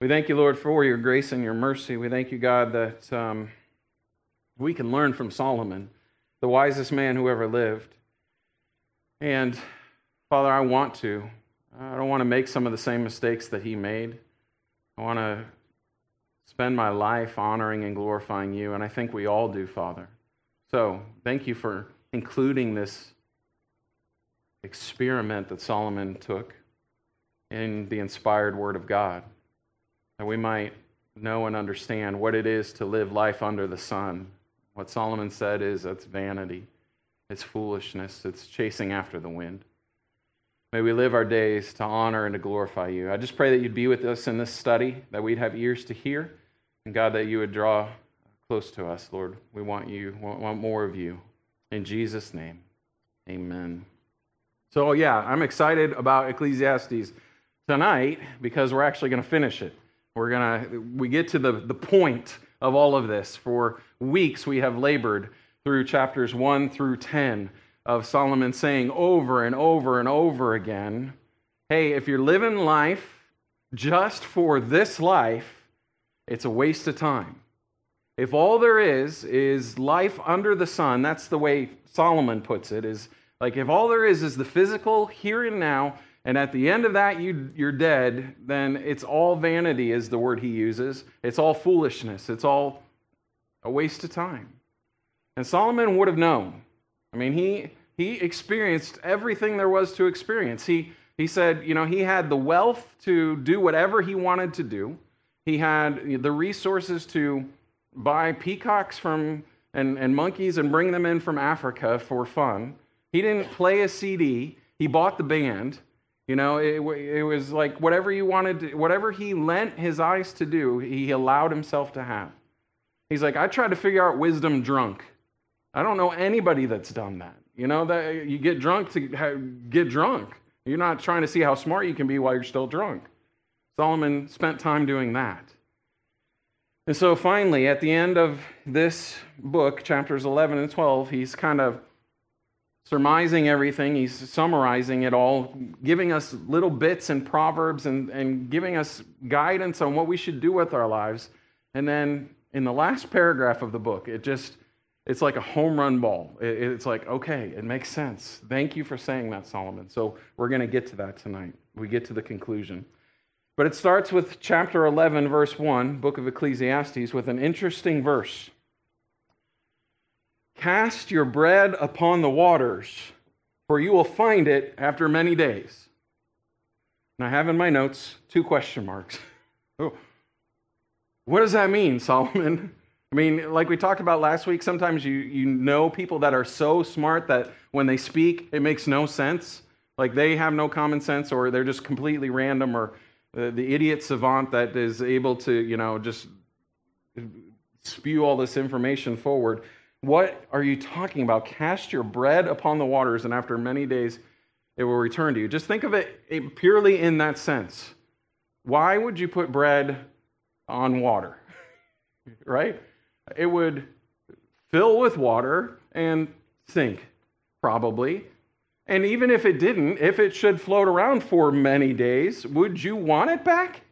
We thank you, Lord, for your grace and your mercy. We thank you, God, that um, we can learn from Solomon, the wisest man who ever lived. And Father, I want to. I don't want to make some of the same mistakes that he made. I want to spend my life honoring and glorifying you, and I think we all do, Father. So, thank you for including this experiment that Solomon took in the inspired Word of God, that we might know and understand what it is to live life under the sun. What Solomon said is that's vanity, it's foolishness, it's chasing after the wind. May we live our days to honor and to glorify you. I just pray that you'd be with us in this study, that we'd have ears to hear, and God, that you would draw close to us, Lord. We want you, want more of you. In Jesus' name, amen. So, yeah, I'm excited about Ecclesiastes tonight because we're actually going to finish it. We're going to, we get to the, the point of all of this. For weeks, we have labored through chapters 1 through 10 of Solomon saying over and over and over again hey, if you're living life just for this life, it's a waste of time. If all there is is life under the sun, that's the way Solomon puts it, is like if all there is is the physical here and now, and at the end of that you, you're dead, then it's all vanity, is the word he uses. It's all foolishness. It's all a waste of time. And Solomon would have known. I mean, he, he experienced everything there was to experience. He, he said, you know, he had the wealth to do whatever he wanted to do. He had the resources to buy peacocks from and, and monkeys and bring them in from Africa for fun. He didn't play a CD. He bought the band. You know, it, it was like whatever you wanted, to, whatever he lent his eyes to do, he allowed himself to have. He's like, I tried to figure out wisdom drunk. I don't know anybody that's done that. You know that you get drunk to get drunk. You're not trying to see how smart you can be while you're still drunk. Solomon spent time doing that. And so finally, at the end of this book, chapters 11 and 12, he's kind of surmising everything. He's summarizing it all, giving us little bits and proverbs and, and giving us guidance on what we should do with our lives. And then in the last paragraph of the book, it just it's like a home run ball. It's like, okay, it makes sense. Thank you for saying that, Solomon. So we're going to get to that tonight. We get to the conclusion. But it starts with chapter 11, verse 1, book of Ecclesiastes, with an interesting verse. Cast your bread upon the waters, for you will find it after many days. And I have in my notes two question marks. Oh, what does that mean, Solomon? I mean, like we talked about last week, sometimes you, you know people that are so smart that when they speak, it makes no sense. Like they have no common sense or they're just completely random or the, the idiot savant that is able to, you know, just spew all this information forward. What are you talking about? Cast your bread upon the waters, and after many days it will return to you. Just think of it purely in that sense. Why would you put bread on water? right? it would fill with water and sink, probably. And even if it didn't, if it should float around for many days, would you want it back?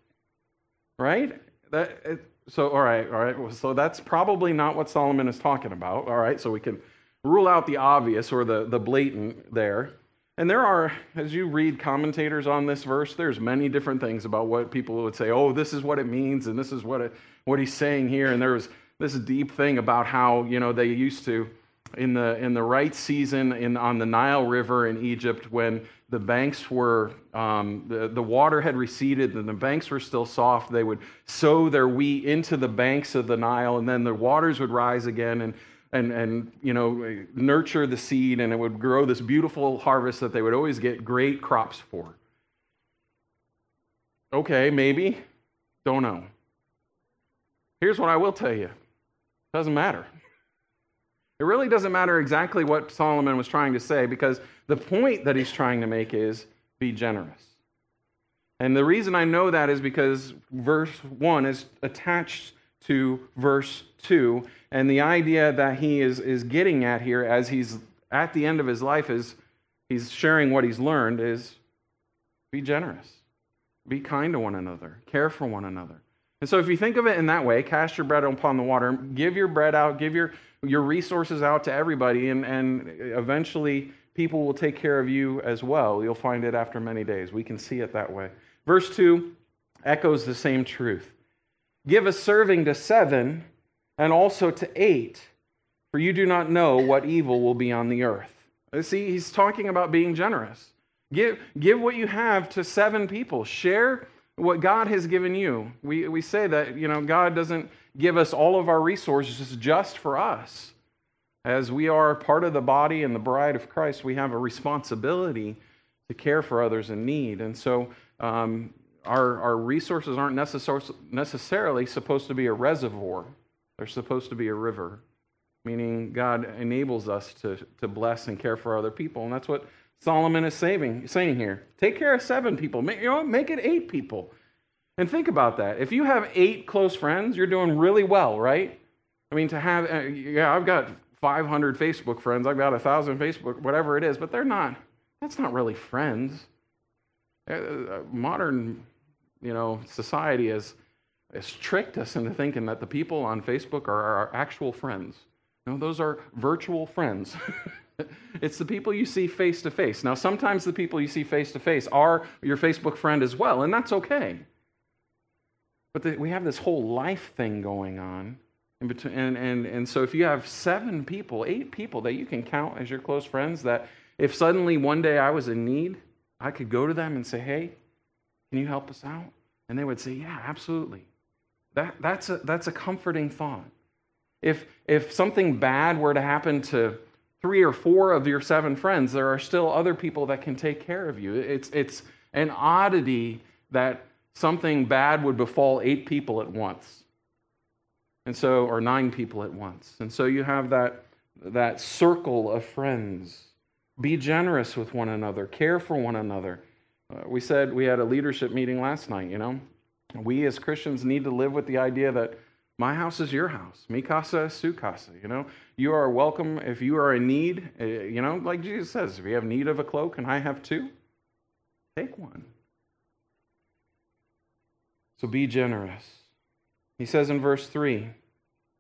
Right? That, so, all right, all right. So that's probably not what Solomon is talking about. All right, so we can rule out the obvious or the, the blatant there. And there are, as you read commentators on this verse, there's many different things about what people would say, oh, this is what it means, and this is what, it, what he's saying here. And there was this deep thing about how you know they used to in the in the right season in on the Nile River in Egypt when the banks were um, the, the water had receded and the banks were still soft they would sow their wheat into the banks of the Nile and then the waters would rise again and and and you know nurture the seed and it would grow this beautiful harvest that they would always get great crops for. Okay maybe. Don't know. Here's what I will tell you. Doesn't matter. It really doesn't matter exactly what Solomon was trying to say because the point that he's trying to make is be generous. And the reason I know that is because verse 1 is attached to verse 2. And the idea that he is, is getting at here as he's at the end of his life is he's sharing what he's learned is be generous. Be kind to one another, care for one another. And so if you think of it in that way, cast your bread upon the water, give your bread out, give your, your resources out to everybody, and, and eventually people will take care of you as well. You'll find it after many days. We can see it that way. Verse 2 echoes the same truth. Give a serving to seven and also to eight, for you do not know what evil will be on the earth. See, he's talking about being generous. Give, give what you have to seven people. Share what God has given you. We, we say that, you know, God doesn't give us all of our resources just for us. As we are part of the body and the bride of Christ, we have a responsibility to care for others in need. And so um, our, our resources aren't necessar- necessarily supposed to be a reservoir, they're supposed to be a river, meaning God enables us to, to bless and care for other people. And that's what Solomon is saving, saying here. Take care of seven people. Make, you know, make it eight people. And think about that. If you have eight close friends, you're doing really well, right? I mean, to have, uh, yeah, I've got 500 Facebook friends, I've got a 1,000 Facebook, whatever it is, but they're not, that's not really friends. Uh, uh, modern, you know, society has, has tricked us into thinking that the people on Facebook are our actual friends. No, those are virtual friends. it's the people you see face to face. Now, sometimes the people you see face to face are your Facebook friend as well, and that's okay. But the, we have this whole life thing going on. In between, and, and, and so if you have seven people, eight people that you can count as your close friends, that if suddenly one day I was in need, I could go to them and say, hey, can you help us out? And they would say, yeah, absolutely. That, that's, a, that's a comforting thought. If, if something bad were to happen to three or four of your seven friends, there are still other people that can take care of you. It's, it's an oddity that something bad would befall eight people at once. And so, or nine people at once. And so you have that, that circle of friends. Be generous with one another, care for one another. Uh, we said we had a leadership meeting last night, you know. We as Christians need to live with the idea that my house is your house. Mi casa su casa. You know, you are welcome if you are in need. Uh, you know, like Jesus says, if you have need of a cloak and I have two, take one. So be generous. He says in verse 3,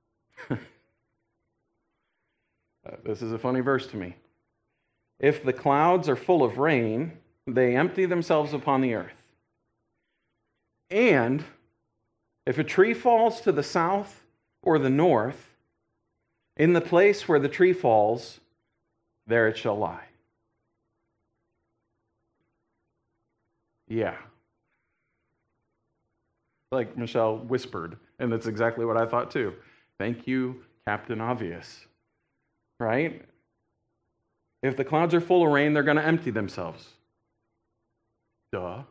uh, this is a funny verse to me. If the clouds are full of rain, they empty themselves upon the earth. And if a tree falls to the south or the north, in the place where the tree falls, there it shall lie. Yeah. Like Michelle whispered, and that's exactly what I thought too. Thank you, Captain Obvious. Right? If the clouds are full of rain, they're going to empty themselves. Duh.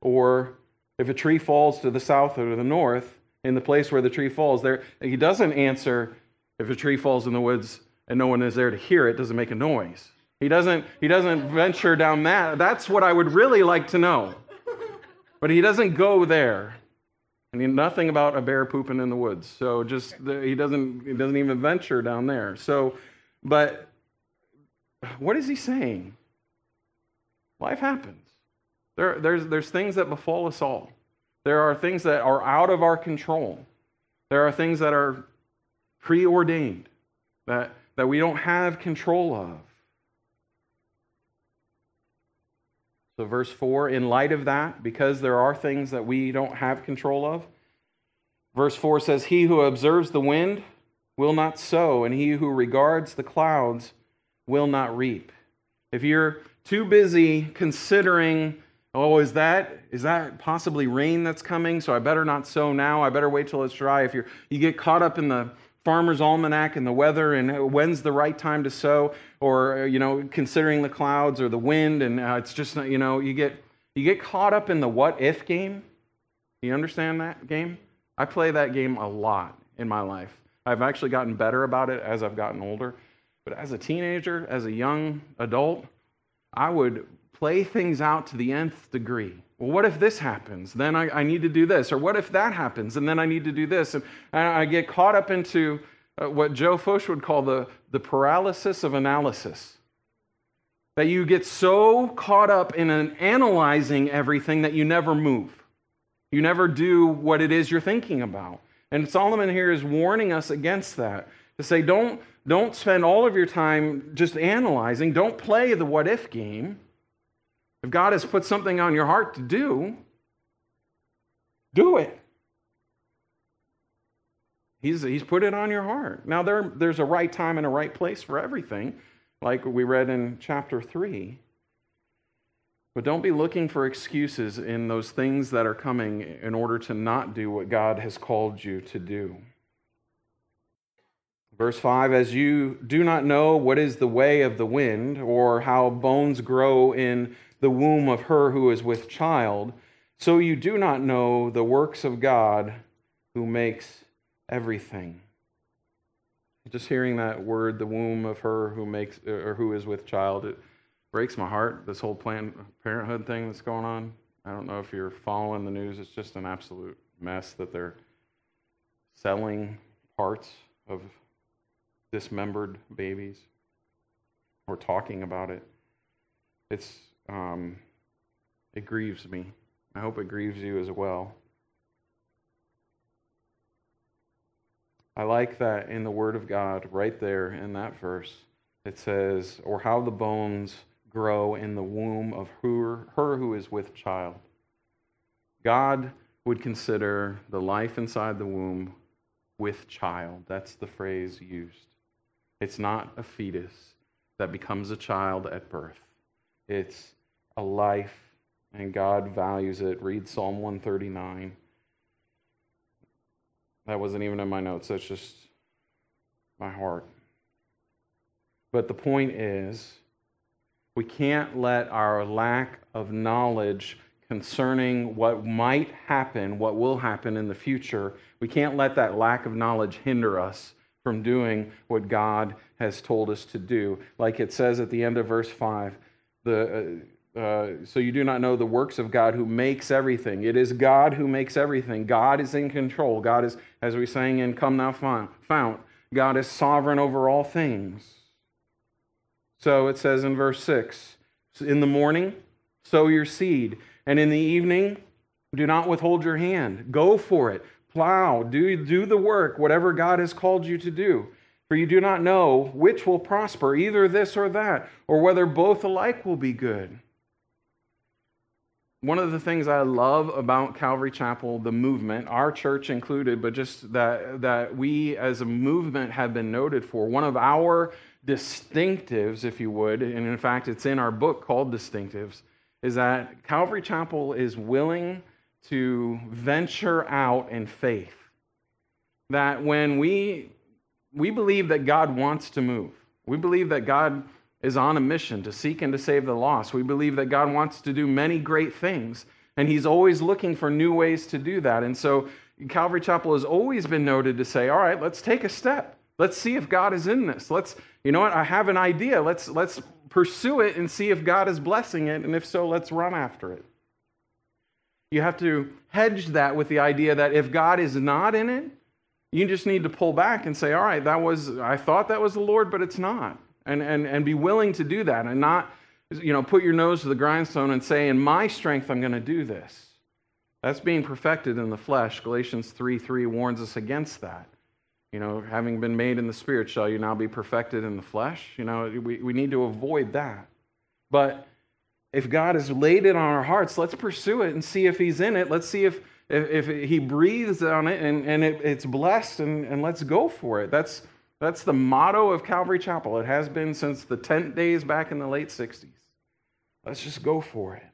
Or if a tree falls to the south or to the north, in the place where the tree falls, there he doesn't answer if a tree falls in the woods and no one is there to hear it, doesn't make a noise. He doesn't, he doesn't venture down that. That's what I would really like to know. But he doesn't go there. And nothing about a bear pooping in the woods. So just he doesn't he doesn't even venture down there. So but what is he saying? Life happens. There, there's, there's things that befall us all. There are things that are out of our control. There are things that are preordained that, that we don't have control of. So, verse 4, in light of that, because there are things that we don't have control of, verse 4 says, He who observes the wind will not sow, and he who regards the clouds will not reap. If you're too busy considering Oh, is that is that possibly rain that's coming? So I better not sow now. I better wait till it's dry. If you you get caught up in the farmer's almanac and the weather and when's the right time to sow, or you know considering the clouds or the wind, and uh, it's just you know you get you get caught up in the what if game. You understand that game? I play that game a lot in my life. I've actually gotten better about it as I've gotten older. But as a teenager, as a young adult, I would play things out to the nth degree. Well, what if this happens? Then I, I, need to do this. Or what if that happens? And then I need to do this. And, and I get caught up into uh, what Joe Focht would call the, the paralysis of analysis. That you get so caught up in an analyzing everything that you never move. You never do what it is you're thinking about. And Solomon here is warning us against that. To say, don't, don't spend all of your time just analyzing. Don't play the what if game. If God has put something on your heart to do, do it. He's, he's put it on your heart. Now, there, there's a right time and a right place for everything, like we read in chapter 3. But don't be looking for excuses in those things that are coming in order to not do what God has called you to do. Verse 5 As you do not know what is the way of the wind, or how bones grow in the womb of her who is with child, so you do not know the works of God who makes everything. Just hearing that word, the womb of her who makes or who is with child, it breaks my heart. This whole Planned Parenthood thing that's going on. I don't know if you're following the news. It's just an absolute mess that they're selling parts of dismembered babies. We're talking about it. It's um, it grieves me. I hope it grieves you as well. I like that in the Word of God, right there in that verse, it says, or how the bones grow in the womb of her, her who is with child. God would consider the life inside the womb with child. That's the phrase used. It's not a fetus that becomes a child at birth, it's a life, and God values it. Read Psalm 139. That wasn't even in my notes. That's just my heart. But the point is, we can't let our lack of knowledge concerning what might happen, what will happen in the future, we can't let that lack of knowledge hinder us from doing what God has told us to do. Like it says at the end of verse 5, the, uh, uh, so you do not know the works of God who makes everything. It is God who makes everything. God is in control. God is, as we sang in Come Thou Fount, God is sovereign over all things. So it says in verse 6 In the morning, sow your seed, and in the evening, do not withhold your hand. Go for it. Plow. Do, do the work, whatever God has called you to do. For you do not know which will prosper, either this or that, or whether both alike will be good. One of the things I love about Calvary Chapel, the movement, our church included, but just that, that we as a movement have been noted for, one of our distinctives, if you would, and in fact, it's in our book called Distinctives, is that Calvary Chapel is willing to venture out in faith. That when we, we believe that God wants to move, we believe that God is on a mission to seek and to save the lost. We believe that God wants to do many great things, and He's always looking for new ways to do that. And so Calvary Chapel has always been noted to say, all right, let's take a step. Let's see if God is in this. Let's, you know what, I have an idea. Let's, let's pursue it and see if God is blessing it. And if so, let's run after it. You have to hedge that with the idea that if God is not in it, you just need to pull back and say, all right, that was, I thought that was the Lord, but it's not. And, and, and be willing to do that and not, you know, put your nose to the grindstone and say, in my strength, I'm going to do this. That's being perfected in the flesh. Galatians 3 3 warns us against that. You know, having been made in the spirit, shall you now be perfected in the flesh? You know, we, we need to avoid that. But if God has laid it on our hearts, let's pursue it and see if He's in it. Let's see if, if, if He breathes on it and, and it, it's blessed, and, and let's go for it. That's, that's the motto of Calvary Chapel. It has been since the tent days back in the late 60s. Let's just go for it.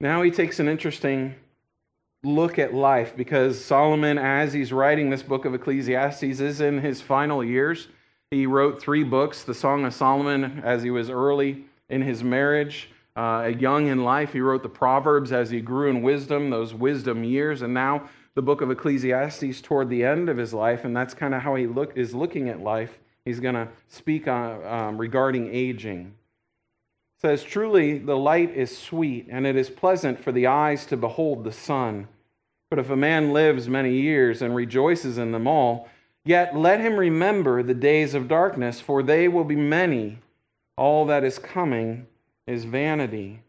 Now he takes an interesting look at life because Solomon, as he's writing this book of Ecclesiastes, is in his final years. He wrote three books the Song of Solomon as he was early in his marriage, uh, young in life. He wrote the Proverbs as he grew in wisdom, those wisdom years, and now the book of Ecclesiastes toward the end of his life, and that's kind of how he look, is looking at life. He's going to speak on, um, regarding aging. It says, Truly, the light is sweet, and it is pleasant for the eyes to behold the sun. But if a man lives many years and rejoices in them all, Yet let him remember the days of darkness, for they will be many. All that is coming is vanity.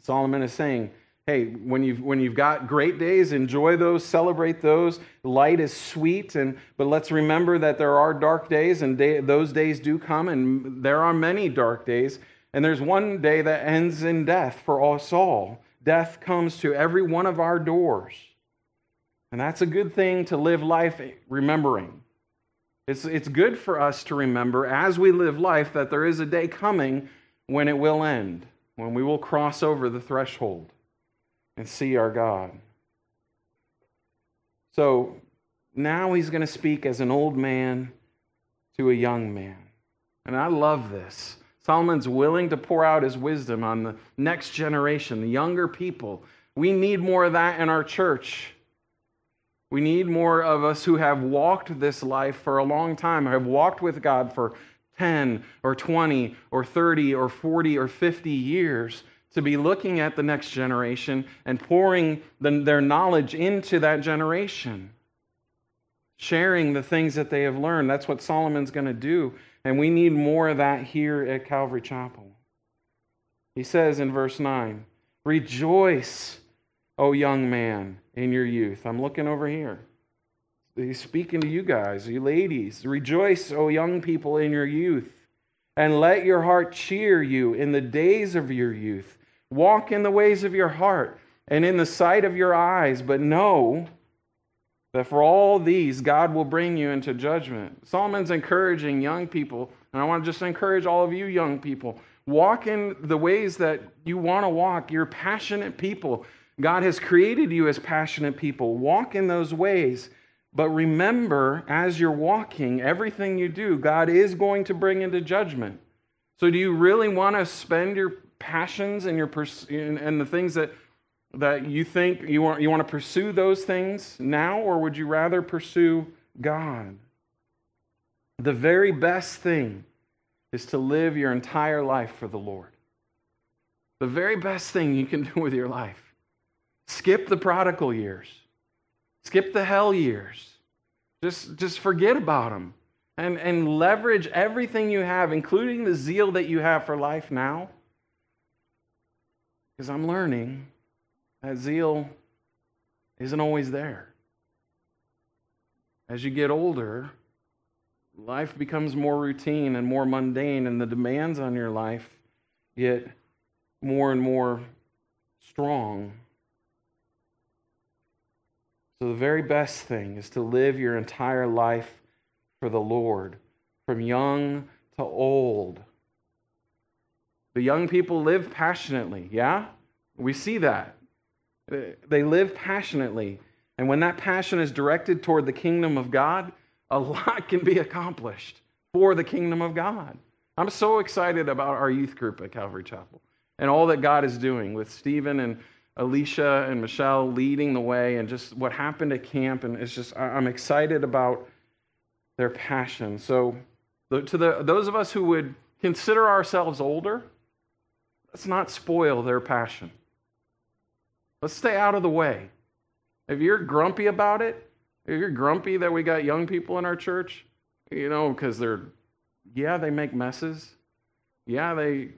Solomon is saying, hey, when you've, when you've got great days, enjoy those, celebrate those. Light is sweet, and, but let's remember that there are dark days, and day, those days do come, and there are many dark days. And there's one day that ends in death for us all. Death comes to every one of our doors. And that's a good thing to live life remembering. It's, it's good for us to remember as we live life that there is a day coming when it will end, when we will cross over the threshold and see our God. So now he's going to speak as an old man to a young man. And I love this. Solomon's willing to pour out his wisdom on the next generation, the younger people. We need more of that in our church. We need more of us who have walked this life for a long time, have walked with God for 10 or 20 or 30 or 40 or 50 years to be looking at the next generation and pouring the, their knowledge into that generation, sharing the things that they have learned. That's what Solomon's going to do. And we need more of that here at Calvary Chapel. He says in verse 9, Rejoice, O young man in your youth. I'm looking over here. He's speaking to you guys, you ladies. Rejoice, O young people, in your youth, and let your heart cheer you in the days of your youth. Walk in the ways of your heart and in the sight of your eyes, but know that for all these, God will bring you into judgment. Solomon's encouraging young people, and I want to just encourage all of you young people walk in the ways that you want to walk. You're passionate people. God has created you as passionate people. Walk in those ways. But remember, as you're walking, everything you do, God is going to bring into judgment. So, do you really want to spend your passions and your and the things that that you think you want you want to pursue those things now, or would you rather pursue God? The very best thing is to live your entire life for the Lord. The very best thing you can do with your life Skip the prodigal years. Skip the hell years. Just, just forget about them and, and leverage everything you have, including the zeal that you have for life now. Because I'm learning that zeal isn't always there. As you get older, life becomes more routine and more mundane, and the demands on your life get more and more strong. So, the very best thing is to live your entire life for the Lord, from young to old. The young people live passionately, yeah? We see that. Uh, they live passionately. And when that passion is directed toward the kingdom of God, a lot can be accomplished for the kingdom of God. I'm so excited about our youth group at Calvary Chapel and all that God is doing with Stephen and Alicia and Michelle leading the way and just what happened at camp. And it's just, I'm excited about their passion. So, to the, those of us who would consider ourselves older, let's not spoil their passion. Let's stay out of the way. If you're grumpy about it, if you're grumpy that we got young people in our church, you know, because they're, yeah, they make messes. Yeah, they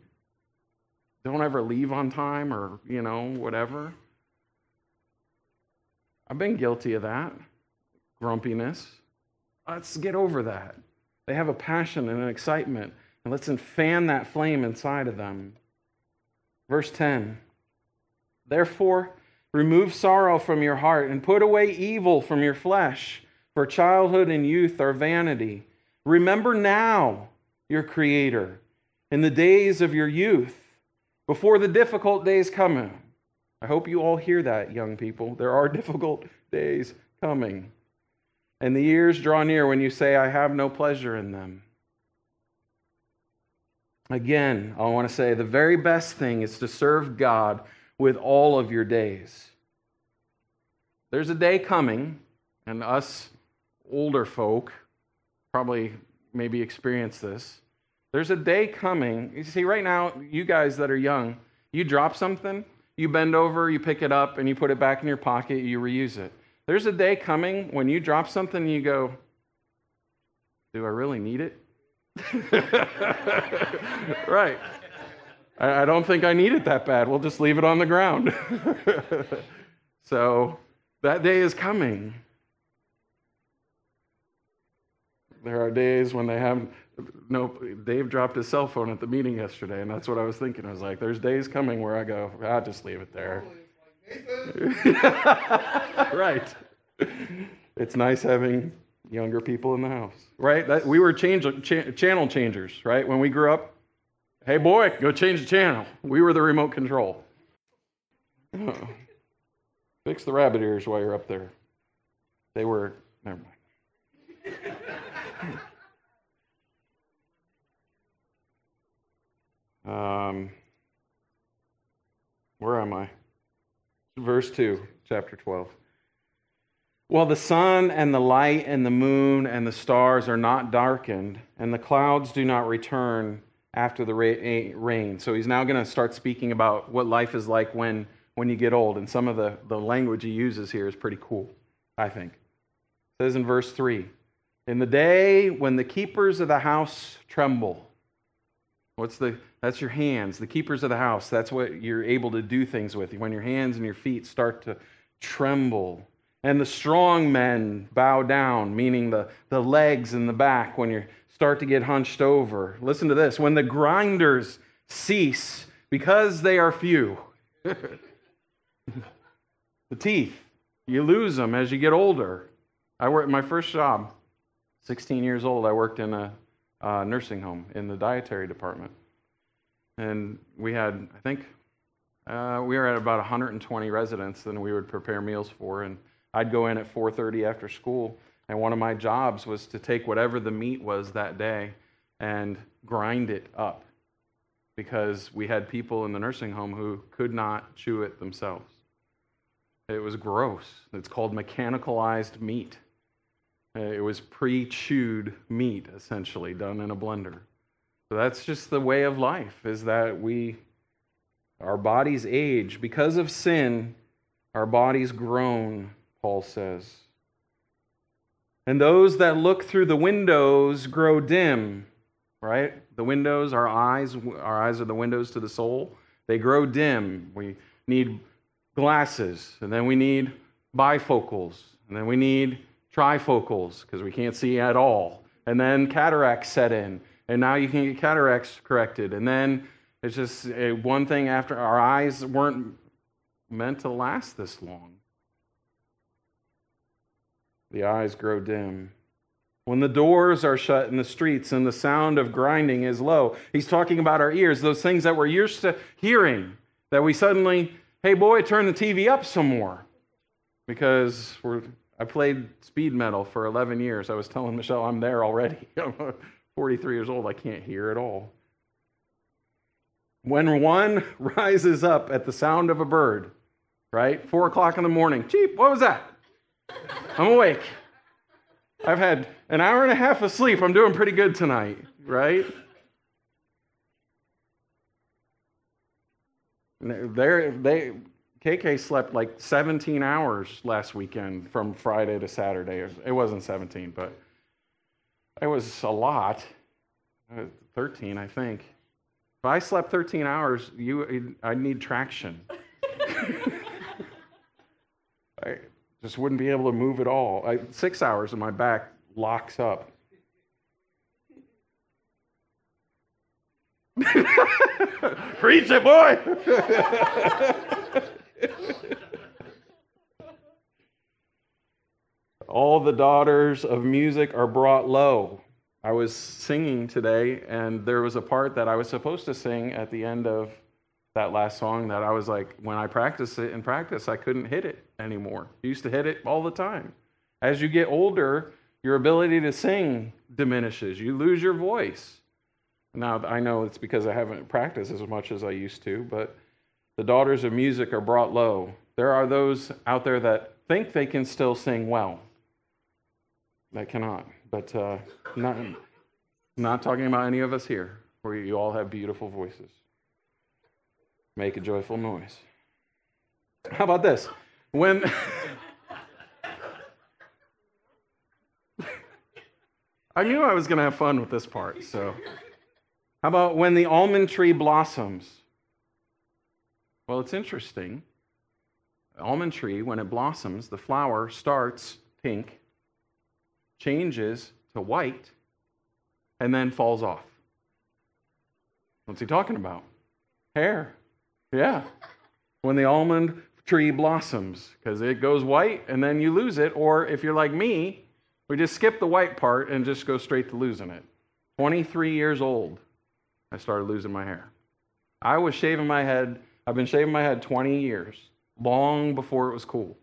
don't ever leave on time or, you know, whatever. I've been guilty of that. Grumpiness. Let's get over that. They have a passion and an excitement, and let's fan that flame inside of them. Verse 10 Therefore, remove sorrow from your heart and put away evil from your flesh, for childhood and youth are vanity. Remember now your Creator in the days of your youth before the difficult days come. I hope you all hear that, young people. There are difficult days coming. And the years draw near when you say, I have no pleasure in them. Again, I want to say the very best thing is to serve God with all of your days. There's a day coming, and us older folk probably maybe experience this, there's a day coming. You see, right now, you guys that are young, you drop something, you bend over, you pick it up, and you put it back in your pocket, you reuse it. There's a day coming when you drop something and you go, do I really need it? right. I, don't think I need it that bad. We'll just leave it on the ground. so that day is coming. There are days when they have no. Dave dropped his cell phone at the meeting yesterday, and that's what I was thinking. I was like, "There's days coming where I go, I'll just leave it there." Oh, right. It's nice having younger people in the house, right? That, we were change, cha- channel changers, right? When we grew up, hey boy, go change the channel. We were the remote control. Oh. Fix the rabbit ears while you're up there. They were, never mind. Um, where am I? Verse 2, chapter 12. Well, the sun and the light and the moon and the stars are not darkened, and the clouds do not return after the rain. So he's now going to start speaking about what life is like when, when you get old. And some of the, the language he uses here is pretty cool, I think. It says in verse 3 In the day when the keepers of the house tremble, what's the that's your hands, the keepers of the house. That's what you're able to do things with. When your hands and your feet start to tremble and the strong men bow down, meaning the, the legs and the back when you start to get hunched over. Listen to this when the grinders cease because they are few. the teeth, you lose them as you get older. I worked my first job, 16 years old, I worked in a, a nursing home in the dietary department. And we had, I think, uh, we were at about 120 residents and we would prepare meals for. And I'd go in at 4:30 after school, and one of my jobs was to take whatever the meat was that day and grind it up because we had people in the nursing home who could not chew it themselves. It was gross. It's called mechanicalized meat. Uh, it was pre chewed meat, essentially, done in a blender. So that's just the way of life, is that we, our bodies age. Because of sin, our bodies groan Paul says. And those that look through the windows grow dim, right? The windows, our eyes, our eyes are the windows to the soul. They grow dim. We need glasses, and then we need bifocals, and then we need trifocals because we can't see at all. And then cataracts set in, and now you can get cataracts corrected. And then it's just eh, one thing after our eyes weren't meant to last this long. The eyes grow dim. When the doors are shut in the streets and the sound of grinding is low, he's talking about our ears, those things that we're used to hearing, that we suddenly, hey boy, turn the TV up some more. Because we're, I played speed metal for 11 years. I was telling Michelle I'm there already. I'm 43 years old, I can't hear at all. When one rises up at the sound of a bird, right? Four o'clock in the morning, cheep, what was that? I'm awake. I've had an hour and a half of sleep. I'm doing pretty good tonight, right? There, they, KK slept like 17 hours last weekend from Friday to Saturday. It wasn't 17, but it was a lot. Uh, 13, I think. If I slept 13 hours, you, I'd need traction. I, just wouldn't be able to move at all. I, six hours and my back locks up. Preach it, boy! All the daughters of music are brought low. I was singing today, and there was a part that I was supposed to sing at the end of that last song that I was like, when I practice it in practice, I couldn't hit it anymore. I used to hit it all the time. As you get older, your ability to sing diminishes. You lose your voice. Now, I know it's because I haven't practiced as much as I used to, but the daughters of music are brought low. There are those out there that think they can still sing well, that cannot. But uh, not, not talking about any of us here, where you all have beautiful voices. Make a joyful noise. How about this? When I knew I was going to have fun with this part. So, how about when the almond tree blossoms? Well, it's interesting. Almond tree, when it blossoms, the flower starts pink, changes to white, and then falls off. What's he talking about? Hair. Yeah. When the almond tree blossoms, because it goes white and then you lose it. Or if you're like me, we just skip the white part and just go straight to losing it. 23 years old, I started losing my hair. I was shaving my head. I've been shaving my head 20 years, long before it was cool.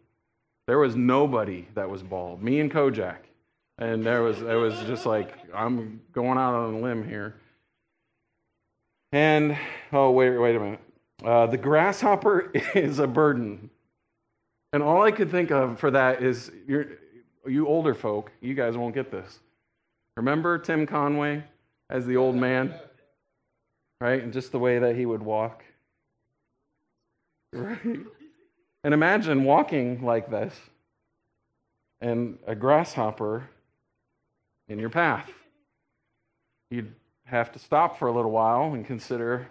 There was nobody that was bald. Me and Kojak. And there was it was just like I'm going out on a limb here. And oh wait wait a minute. Uh, the grasshopper is a burden. And all I could think of for that is you older folk, you guys won't get this. Remember Tim Conway as the old man? Right? And just the way that he would walk. Right? And imagine walking like this and a grasshopper in your path. You'd have to stop for a little while and consider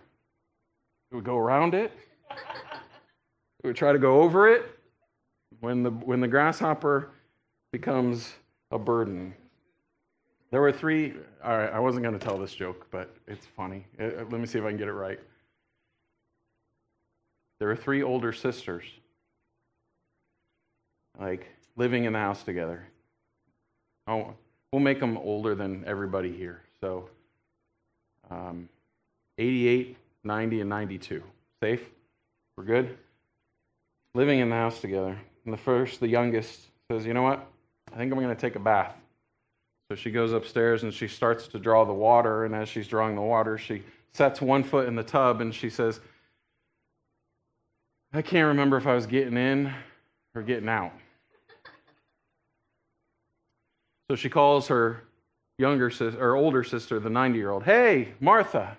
do we go around it? Do we try to go over it? When the, when the grasshopper becomes a burden. There were three, all right, I wasn't going to tell this joke, but it's funny. Uh, uh, let me see if I can get it right. There were three older sisters, like living in the house together. Oh, we'll make them older than everybody here. So, um, 88, 90, and 92. Safe? We're good? Living in the house together. And the first, the youngest, says, You know what? I think I'm going to take a bath. So she goes upstairs and she starts to draw the water. And as she's drawing the water, she sets one foot in the tub and she says, I can't remember if I was getting in or getting out. So she calls her younger sister or older sister, the 90 year old, Hey, Martha,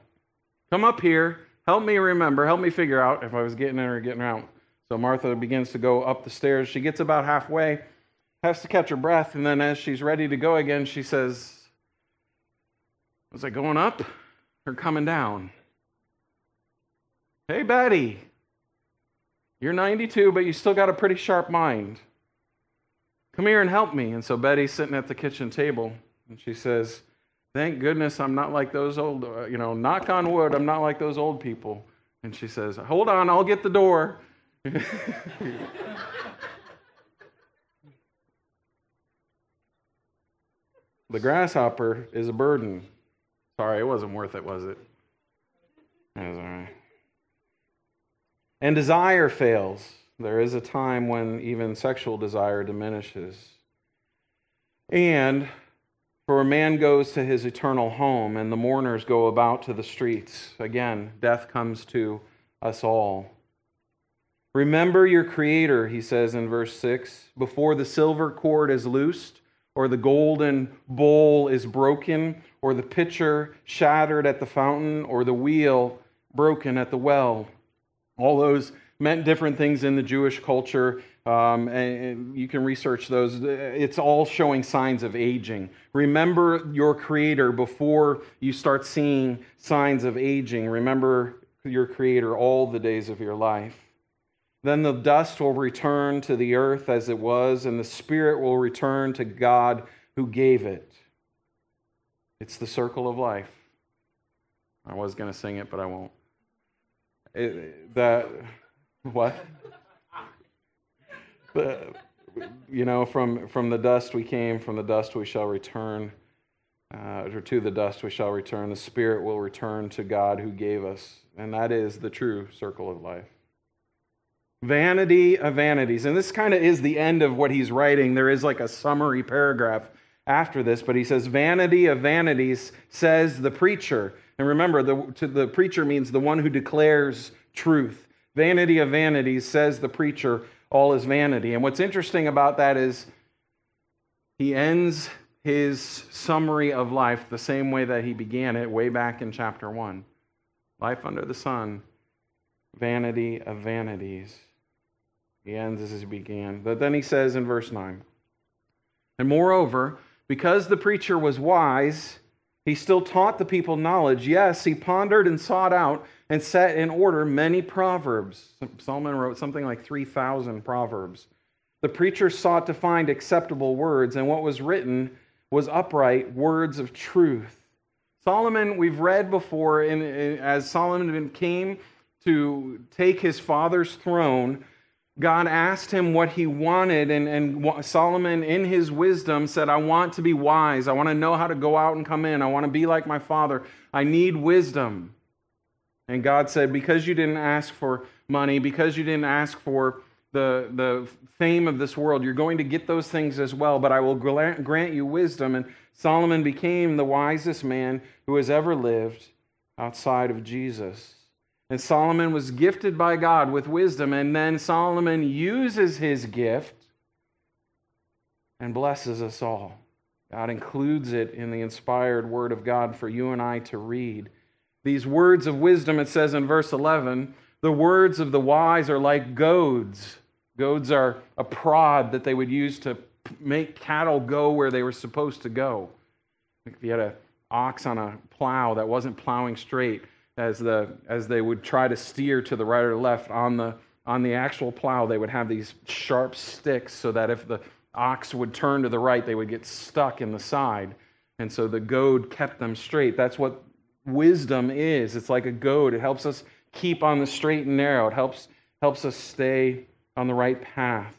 come up here. Help me remember. Help me figure out if I was getting in or getting out. So Martha begins to go up the stairs. She gets about halfway, has to catch her breath, and then as she's ready to go again, she says, Was I going up or coming down? Hey, Betty, you're 92, but you still got a pretty sharp mind. Come here and help me. And so Betty's sitting at the kitchen table, and she says, Thank goodness I'm not like those old, uh, you know, knock on wood, I'm not like those old people. And she says, Hold on, I'll get the door. the grasshopper is a burden. Sorry, it wasn't worth it, was it? That was all right. And desire fails. There is a time when even sexual desire diminishes. And for a man goes to his eternal home, and the mourners go about to the streets. Again, death comes to us all. Remember your Creator, he says in verse 6, before the silver cord is loosed, or the golden bowl is broken, or the pitcher shattered at the fountain, or the wheel broken at the well. All those meant different things in the Jewish culture. Um, and you can research those. It's all showing signs of aging. Remember your Creator before you start seeing signs of aging. Remember your Creator all the days of your life. Then the dust will return to the earth as it was, and the spirit will return to God who gave it. It's the circle of life. I was going to sing it, but I won't. It, that, what? The, you know, from, from the dust we came, from the dust we shall return, uh, or to the dust we shall return. The spirit will return to God who gave us. And that is the true circle of life. Vanity of vanities. And this kind of is the end of what he's writing. There is like a summary paragraph after this, but he says, Vanity of vanities, says the preacher. And remember, the, to the preacher means the one who declares truth. Vanity of vanities, says the preacher, all is vanity. And what's interesting about that is he ends his summary of life the same way that he began it way back in chapter 1. Life under the sun, vanity of vanities. He ends as he began. But then he says in verse 9, And moreover, Because the preacher was wise, he still taught the people knowledge. Yes, he pondered and sought out and set in order many proverbs. Solomon wrote something like 3,000 proverbs. The preacher sought to find acceptable words, and what was written was upright words of truth. Solomon, we've read before, in, in, as Solomon came to take his father's throne, God asked him what he wanted, and, and Solomon, in his wisdom, said, I want to be wise. I want to know how to go out and come in. I want to be like my father. I need wisdom. And God said, Because you didn't ask for money, because you didn't ask for the, the fame of this world. You're going to get those things as well, but I will grant you wisdom. And Solomon became the wisest man who has ever lived outside of Jesus. And Solomon was gifted by God with wisdom, and then Solomon uses his gift and blesses us all. God includes it in the inspired word of God for you and I to read. These words of wisdom, it says in verse 11, the words of the wise are like goads Goads are a prod that they would use to make cattle go where they were supposed to go. If you had an ox on a plow that wasn't plowing straight, as, the, as they would try to steer to the right or left on the, on the actual plow, they would have these sharp sticks so that if the ox would turn to the right, they would get stuck in the side. And so the goad kept them straight. That's what wisdom is. It's like a goad. It helps us keep on the straight and narrow. It helps, helps us stay on the right path.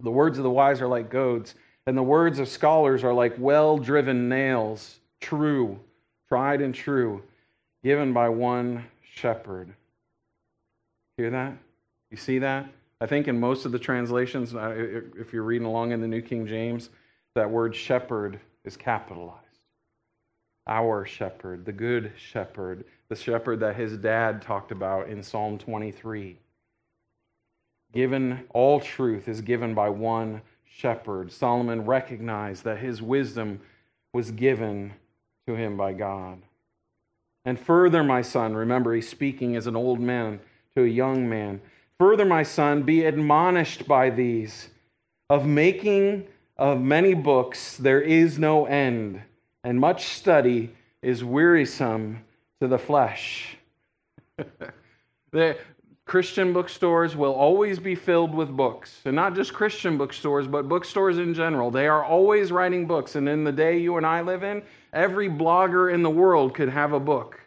The words of the wise are like goads, and the words of scholars are like well driven nails, true, tried and true, given by one shepherd. Hear that? You see that? I think in most of the translations, if you're reading along in the New King James, that word shepherd is capitalized. Our shepherd, the good shepherd, the shepherd that his dad talked about in Psalm 23 given all truth is given by one shepherd. Solomon recognized that his wisdom was given to him by God. And further, my son, remember he's speaking as an old man to a young man. Further, my son, be admonished by these. Of making of many books there is no end, and much study is wearisome to the flesh. Christian bookstores will always be filled with books. And not just Christian bookstores, but bookstores in general. They are always writing books. And in the day you and I live in, every blogger in the world could have a book.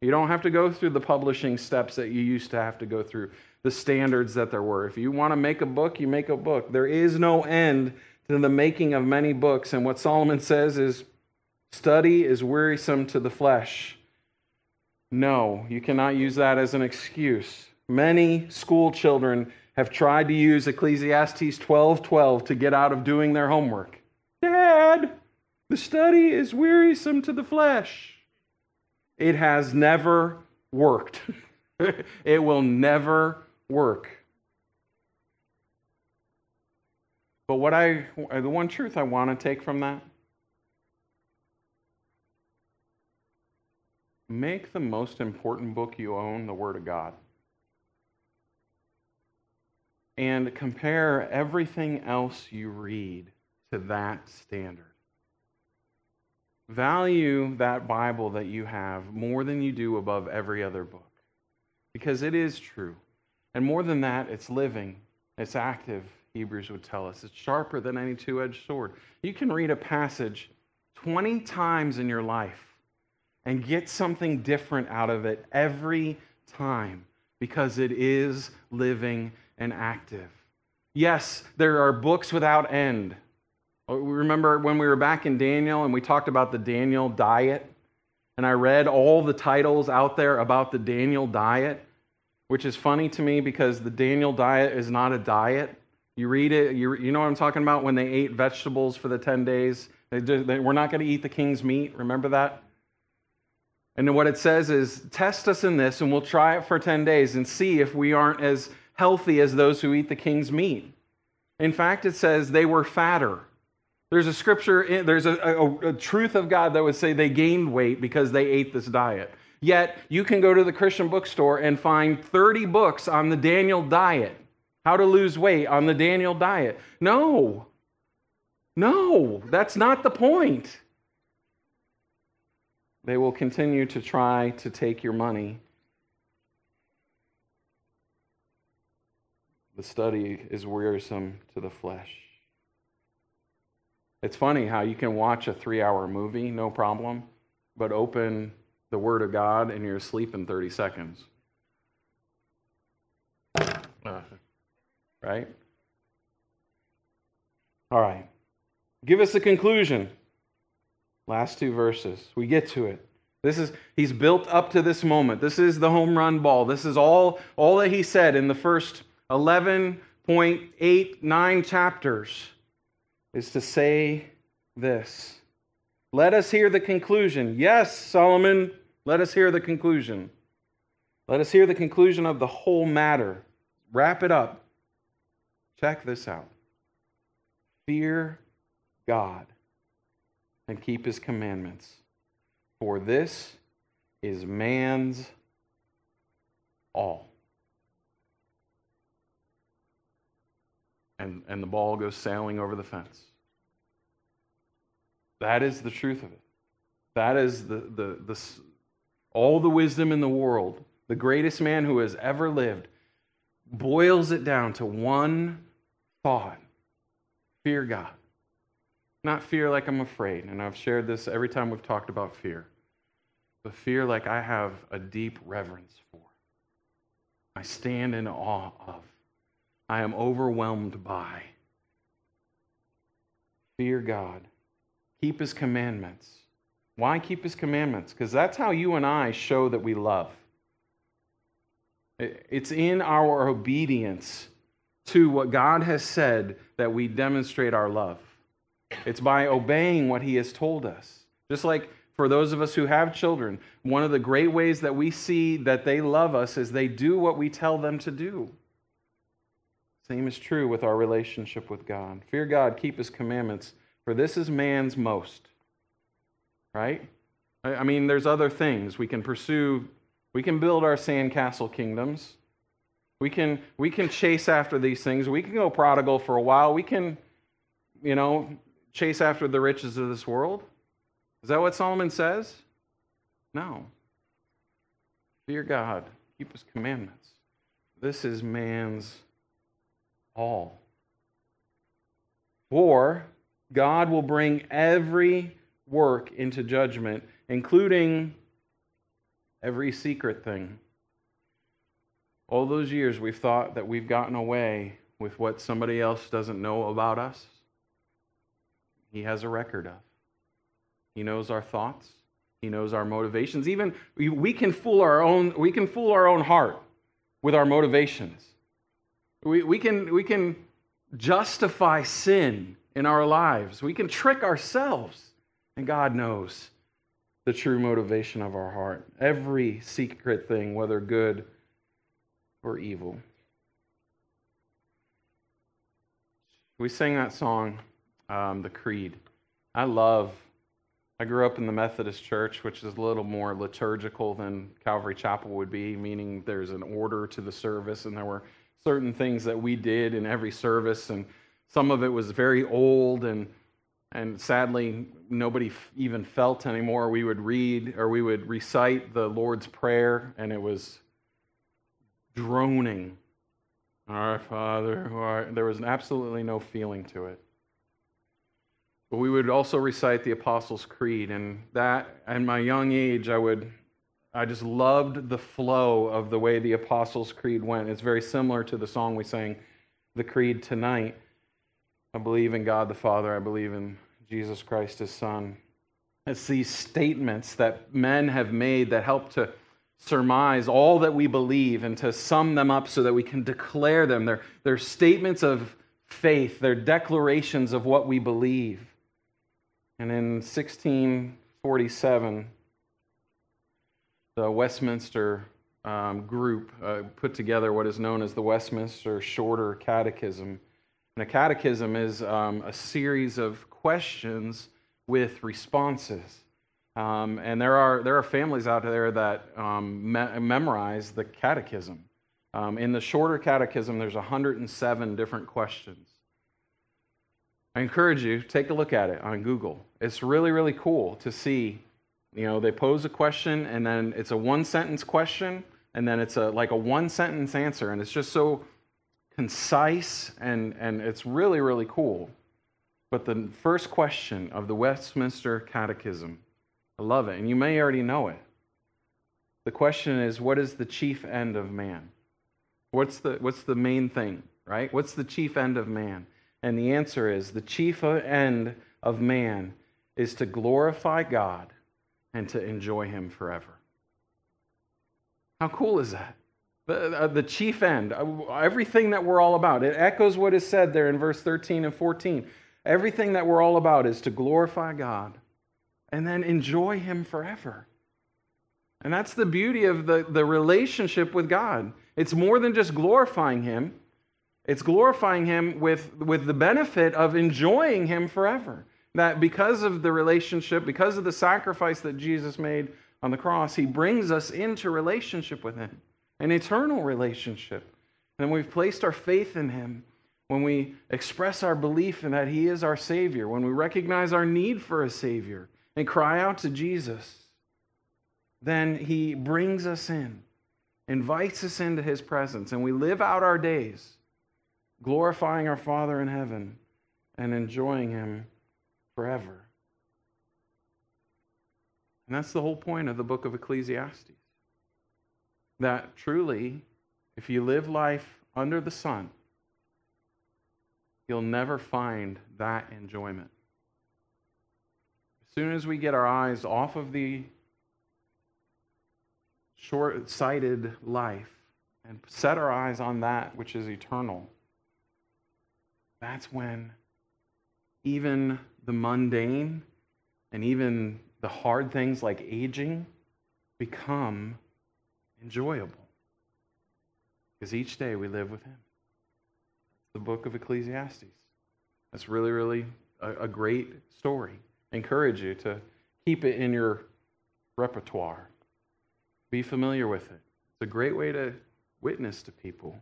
You don't have to go through the publishing steps that you used to have to go through, the standards that there were. If you want to make a book, you make a book. There is no end to the making of many books. And what Solomon says is study is wearisome to the flesh. No, you cannot use that as an excuse. Many school children have tried to use Ecclesiastes 12:12 to get out of doing their homework. Dad, the study is wearisome to the flesh. It has never worked. it will never work. But what I the one truth I want to take from that make the most important book you own the word of God and compare everything else you read to that standard. Value that Bible that you have more than you do above every other book because it is true. And more than that, it's living, it's active, Hebrews would tell us. It's sharper than any two edged sword. You can read a passage 20 times in your life and get something different out of it every time because it is living and active. Yes, there are books without end. Oh, remember when we were back in Daniel and we talked about the Daniel diet? And I read all the titles out there about the Daniel diet, which is funny to me because the Daniel diet is not a diet. You read it, you, you know what I'm talking about when they ate vegetables for the 10 days? They, they, we're not going to eat the king's meat. Remember that? And then what it says is test us in this and we'll try it for 10 days and see if we aren't as healthy as those who eat the king's meat. In fact, it says they were fatter. There's a scripture, there's a, a, a, truth of God that would say they gained weight because they ate this diet. Yet, you can go to the Christian bookstore and find 30 books on the Daniel diet, how to lose weight on the Daniel diet. No. No, that's not the point. They will continue to try to take your money. The study is wearisome to the flesh. It's funny how you can watch a three hour movie, no problem, but open the Word of God and you're asleep in 30 seconds. Right? All right. Give us a conclusion. Last two verses. We get to it. This is he's built up to this moment. This is the home run ball. This is all all that he said in the first 11.89 chapters is to say this. Let us hear the conclusion. Yes, Solomon, let us hear the conclusion. Let us hear the conclusion of the whole matter. Wrap it up. Check this out. Fear God and keep his commandments, for this is man's all. And, and the ball goes sailing over the fence. That is the truth of it. That is the, the, the, all the wisdom in the world. The greatest man who has ever lived boils it down to one thought fear God. Not fear like I'm afraid, and I've shared this every time we've talked about fear, but fear like I have a deep reverence for. I stand in awe of. I am overwhelmed by. Fear God. Keep his commandments. Why keep his commandments? Because that's how you and I show that we love. It's in our obedience to what God has said that we demonstrate our love. It's by obeying what He has told us. Just like for those of us who have children, one of the great ways that we see that they love us is they do what we tell them to do. Same is true with our relationship with God. Fear God, keep His commandments, for this is man's most. Right? I mean, there's other things. We can pursue, we can build our sandcastle kingdoms. We can, we can chase after these things. We can go prodigal for a while. We can, you know, chase after the riches of this world. Is that what Solomon says? No. Fear God, keep his commandments. This is man's all. For God will bring every work into judgment, including every secret thing. All those years we've thought that we've gotten away with what somebody else doesn't know about us. He has a record of. He knows our thoughts. He knows our motivations. Even we can fool our own, we can fool our own heart with our motivations. We, we, can, we can justify sin in our lives. We can trick ourselves. And God knows the true motivation of our heart. Every secret thing, whether good or evil. We sang that song, um, The Creed. I love, I grew up in the Methodist Church, which is a little more liturgical than Calvary Chapel would be, meaning there's an order to the service, and there were certain things that we did in every service, and some of it was very old and and sadly nobody even felt anymore we would read or we would recite the lord's prayer and it was droning. Our Father, art, there was absolutely no feeling to it. But we would also recite the Apostles' Creed, and that, at my young age, I would, I just loved the flow of the way the Apostles' Creed went. It's very similar to the song we sang, the Creed tonight. I believe in God the Father. I believe in Jesus Christ, His Son. It's these statements that men have made that help to surmise all that we believe and to sum them up so that we can declare them. They're, they're statements of faith, they're declarations of what we believe. And in 1647, the Westminster um, group uh, put together what is known as the Westminster Shorter Catechism. And a catechism is um, a series of questions with responses. Um, and there are, there are families out there that um, me- memorize the catechism. Um, in the shorter catechism, there's 107 different questions. I encourage you, take a look at it on Google. It's really, really cool to see. You know, they pose a question and then it's a one sentence question and then it's a like a one sentence answer. And it's just so concise and, and it's really, really cool. But the first question of the Westminster Catechism, I love it, and you may already know it. The question is, what is the chief end of man? What's the, what's the main thing, right? What's the chief end of man? And the answer is the chief end of man is to glorify God and to enjoy Him forever. How cool is that? The, uh, the chief end, uh, everything that we're all about. It echoes what is said there in verse 13 and 14. Everything that we're all about is to glorify God and then enjoy Him forever. And that's the beauty of the, the relationship with God. It's more than just glorifying Him, it's glorifying Him with, with the benefit of enjoying Him forever. That because of the relationship, because of the sacrifice that Jesus made on the cross, He brings us into relationship with Him, an eternal relationship. And we've placed our faith in Him when we express our belief in that He is our Savior, when we recognize our need for a Savior and cry out to Jesus, then He brings us in, invites us into His presence, and we live out our days glorifying our Father in heaven and enjoying Him forever. And that's the whole point of the book of Ecclesiastes. That truly, if you live life under the sun, you'll never find that enjoyment. As soon as we get our eyes off of the short sighted life and set our eyes on that which is eternal, that's when even the mundane and even the hard things like aging become enjoyable. Because each day we live with Him the book of Ecclesiastes. That's really, really a, a great story. I encourage you to keep it in your repertoire. Be familiar with it. It's a great way to witness to people.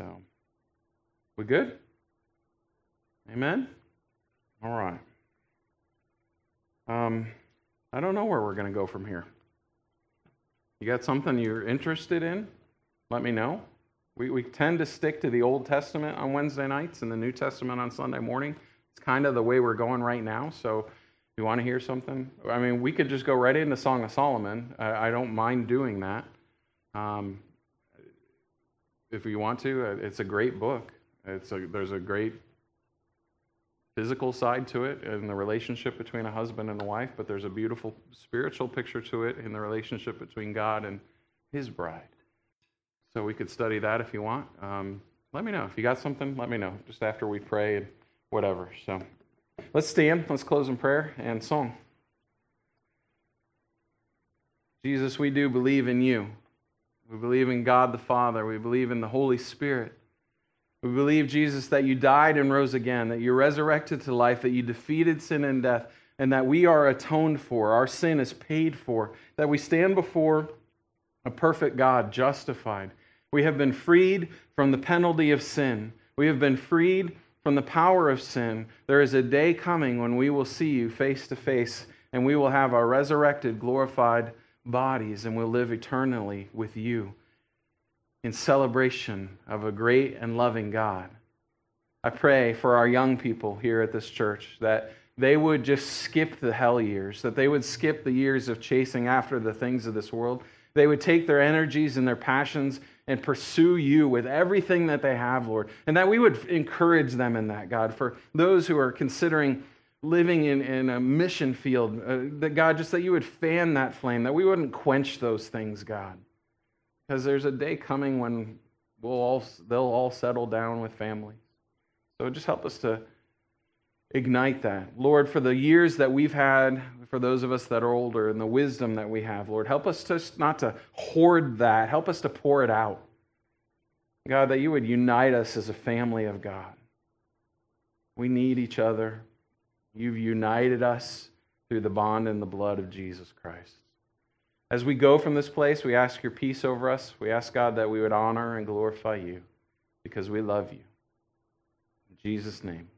So, we good? Amen? All right. Um, I don't know where we're going to go from here. You got something you're interested in? Let me know. We, we tend to stick to the Old Testament on Wednesday nights and the New Testament on Sunday morning. It's kind of the way we're going right now. So you want to hear something, I mean, we could just go right into Song of Solomon. I, I don't mind doing that. Um, if you want to, uh, it's a great book. It's a, there's a great physical side to it in the relationship between a husband and a wife, but there's a beautiful spiritual picture to it in the relationship between God and his bride. So we could study that if you want. Um, let me know. If you got something, let me know just after we pray and whatever. So let's stand. Let's close in prayer and song. Jesus, we do believe in you. We believe in God the Father. We believe in the Holy Spirit. We believe, Jesus, that you died and rose again, that you resurrected to life, that you defeated sin and death, and that we are atoned for. Our sin is paid for, that we stand before a perfect God, justified we have been freed from the penalty of sin. We have been freed from the power of sin. There is a day coming when we will see you face to face and we will have our resurrected, glorified bodies and we'll live eternally with you in celebration of a great and loving God. I pray for our young people here at this church that they would just skip the hell years, that they would skip the years of chasing after the things of this world. They would take their energies and their passions and pursue you with everything that they have, Lord. And that we would encourage them in that, God, for those who are considering living in, in a mission field, uh, that God, just that you would fan that flame, that we wouldn't quench those things, God. Because there's a day coming when we'll all, they'll all settle down with families. So just help us to ignite that. Lord, for the years that we've had, for those of us that are older, and the wisdom that we have, Lord, help us to not to hoard that. Help us to pour it out. God, that you would unite us as a family of God. We need each other. You've united us through the bond and the blood of Jesus Christ. As we go from this place, we ask your peace over us. We ask, God, that we would honor and glorify you because we love you. In Jesus' name.